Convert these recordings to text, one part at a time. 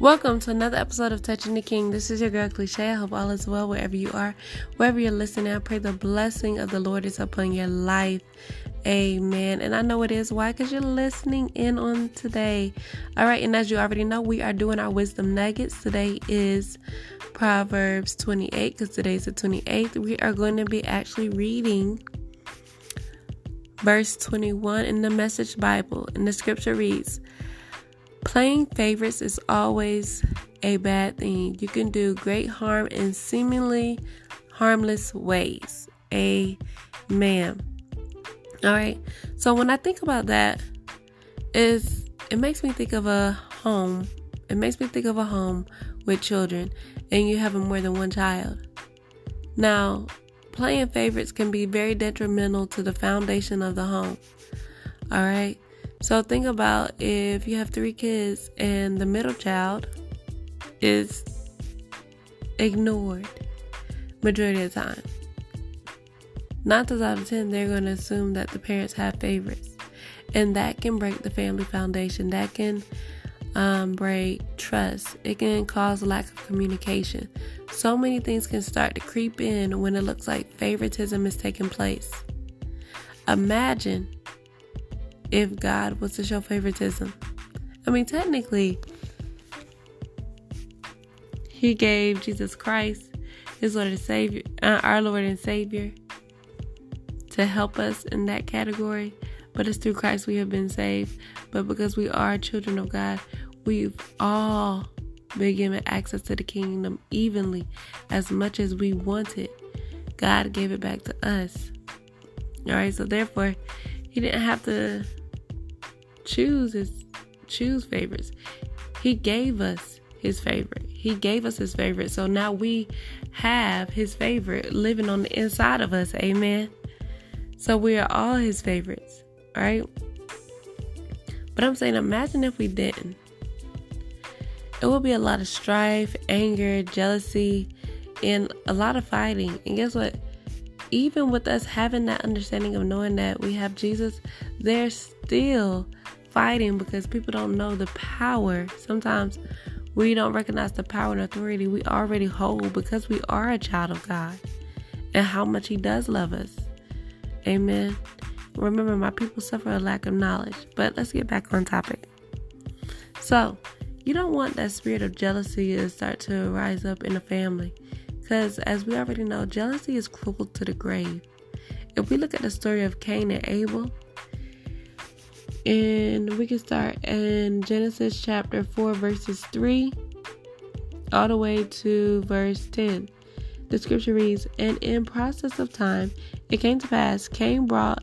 Welcome to another episode of Touching the King. This is your girl Cliche. I hope all is well wherever you are, wherever you're listening. I pray the blessing of the Lord is upon your life. Amen. And I know it is. Why? Because you're listening in on today. All right. And as you already know, we are doing our wisdom nuggets. Today is Proverbs 28 because today's the 28th. We are going to be actually reading verse 21 in the Message Bible. And the scripture reads, Playing favorites is always a bad thing. You can do great harm in seemingly harmless ways. Amen. All right. So when I think about that, is it makes me think of a home. It makes me think of a home with children, and you have more than one child. Now, playing favorites can be very detrimental to the foundation of the home. All right. So think about if you have three kids and the middle child is ignored majority of the time. Nine times out of ten, they're going to assume that the parents have favorites, and that can break the family foundation. That can um, break trust. It can cause lack of communication. So many things can start to creep in when it looks like favoritism is taking place. Imagine if God was to show favoritism. I mean, technically, He gave Jesus Christ, His Lord and Savior, uh, our Lord and Savior, to help us in that category. But it's through Christ we have been saved. But because we are children of God, we've all been given access to the kingdom evenly as much as we wanted. God gave it back to us. All right, so therefore, He didn't have to choose his choose favorites. He gave us his favorite. He gave us his favorite. So now we have his favorite living on the inside of us. Amen. So we are all his favorites, right? But I'm saying, imagine if we didn't. It would be a lot of strife, anger, jealousy, and a lot of fighting. And guess what? Even with us having that understanding of knowing that we have Jesus, there's still fighting because people don't know the power. Sometimes we don't recognize the power and authority we already hold because we are a child of God and how much He does love us. Amen. Remember, my people suffer a lack of knowledge. But let's get back on topic. So, you don't want that spirit of jealousy to start to rise up in a family. Because, as we already know, jealousy is cruel to the grave. If we look at the story of Cain and Abel, and we can start in Genesis chapter 4, verses 3 all the way to verse 10. The scripture reads, And in process of time it came to pass, Cain brought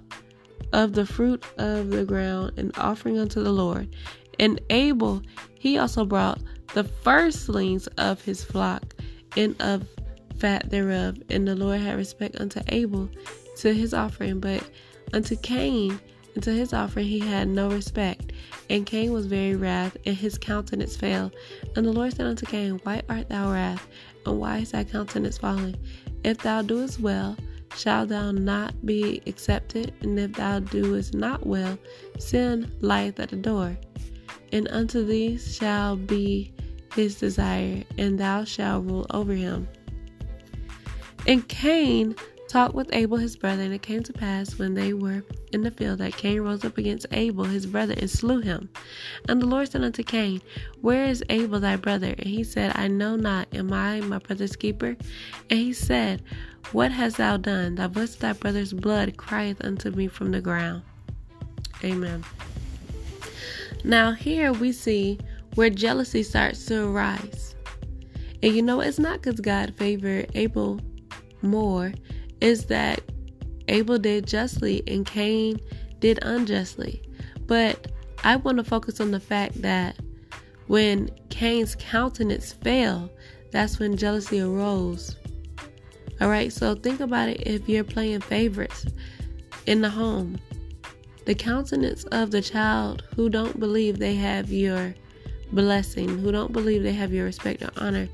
of the fruit of the ground an offering unto the Lord. And Abel, he also brought the firstlings of his flock and of fat thereof. And the Lord had respect unto Abel to his offering, but unto Cain and to his offering he had no respect. And Cain was very wrath, and his countenance fell. And the Lord said unto Cain, Why art thou wrath, and why is thy countenance fallen? If thou doest well, shalt thou not be accepted? And if thou doest not well, sin lieth at the door. And unto thee shall be his desire, and thou shalt rule over him. And Cain talked with Abel his brother, and it came to pass when they were in the field that Cain rose up against Abel his brother and slew him. And the Lord said unto Cain, Where is Abel thy brother? And he said, I know not. Am I my brother's keeper? And he said, What hast thou done? Thy voice of thy brother's blood crieth unto me from the ground. Amen. Now here we see where jealousy starts to arise. And you know, it's not because God favored Abel more is that Abel did justly and Cain did unjustly. But I want to focus on the fact that when Cain's countenance fell, that's when jealousy arose. All right, so think about it if you're playing favorites in the home. The countenance of the child who don't believe they have your blessing, who don't believe they have your respect or honor,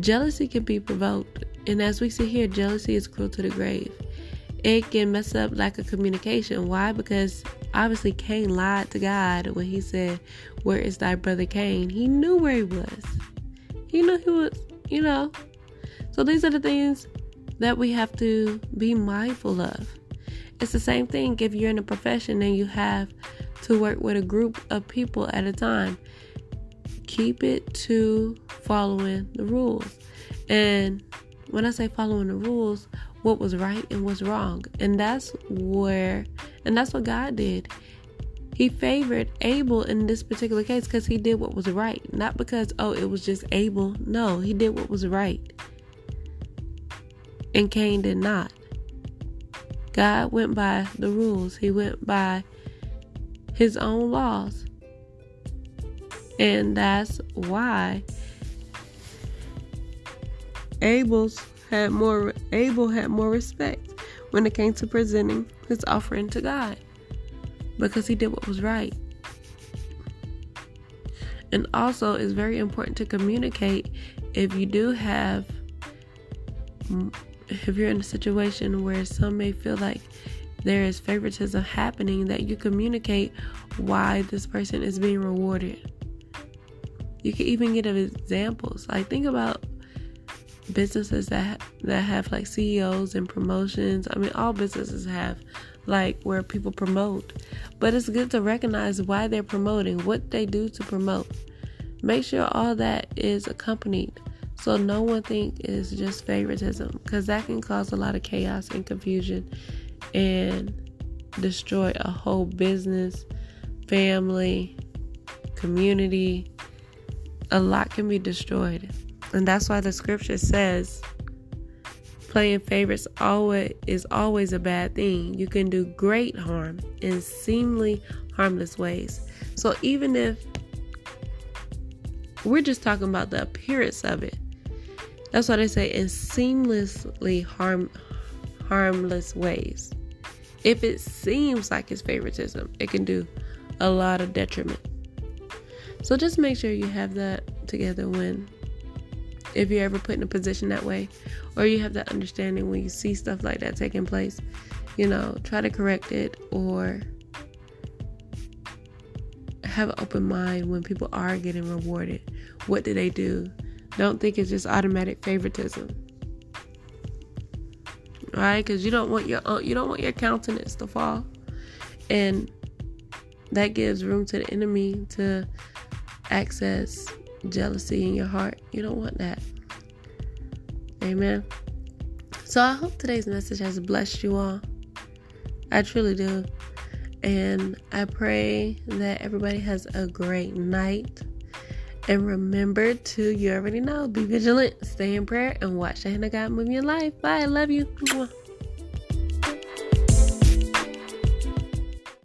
jealousy can be provoked and as we see here, jealousy is cruel to the grave. It can mess up lack of communication. Why? Because obviously Cain lied to God when he said, Where is thy brother Cain? He knew where he was. He knew he was, you know. So these are the things that we have to be mindful of. It's the same thing if you're in a profession and you have to work with a group of people at a time. Keep it to following the rules. And when I say following the rules, what was right and what's wrong. And that's where, and that's what God did. He favored Abel in this particular case because he did what was right. Not because, oh, it was just Abel. No, he did what was right. And Cain did not. God went by the rules, he went by his own laws. And that's why Abel's had more Abel had more respect when it came to presenting his offering to God because he did what was right. And also it's very important to communicate if you do have if you're in a situation where some may feel like there is favoritism happening that you communicate why this person is being rewarded. You can even get examples. Like think about businesses that that have like CEOs and promotions. I mean, all businesses have like where people promote, but it's good to recognize why they're promoting, what they do to promote. Make sure all that is accompanied, so no one think it's just favoritism, because that can cause a lot of chaos and confusion, and destroy a whole business, family, community. A lot can be destroyed. And that's why the scripture says playing favorites always is always a bad thing. You can do great harm in seemingly harmless ways. So even if we're just talking about the appearance of it, that's why they say in seamlessly harm harmless ways. If it seems like it's favoritism, it can do a lot of detriment. So just make sure you have that together when if you're ever put in a position that way or you have that understanding when you see stuff like that taking place you know try to correct it or have an open mind when people are getting rewarded. What do they do? Don't think it's just automatic favoritism. Right? Because you don't want your you don't want your countenance to fall. And that gives room to the enemy to access jealousy in your heart. You don't want that. Amen. So I hope today's message has blessed you all. I truly do. And I pray that everybody has a great night. And remember to, you already know, be vigilant, stay in prayer, and watch the hand of God move your life. Bye. I love you.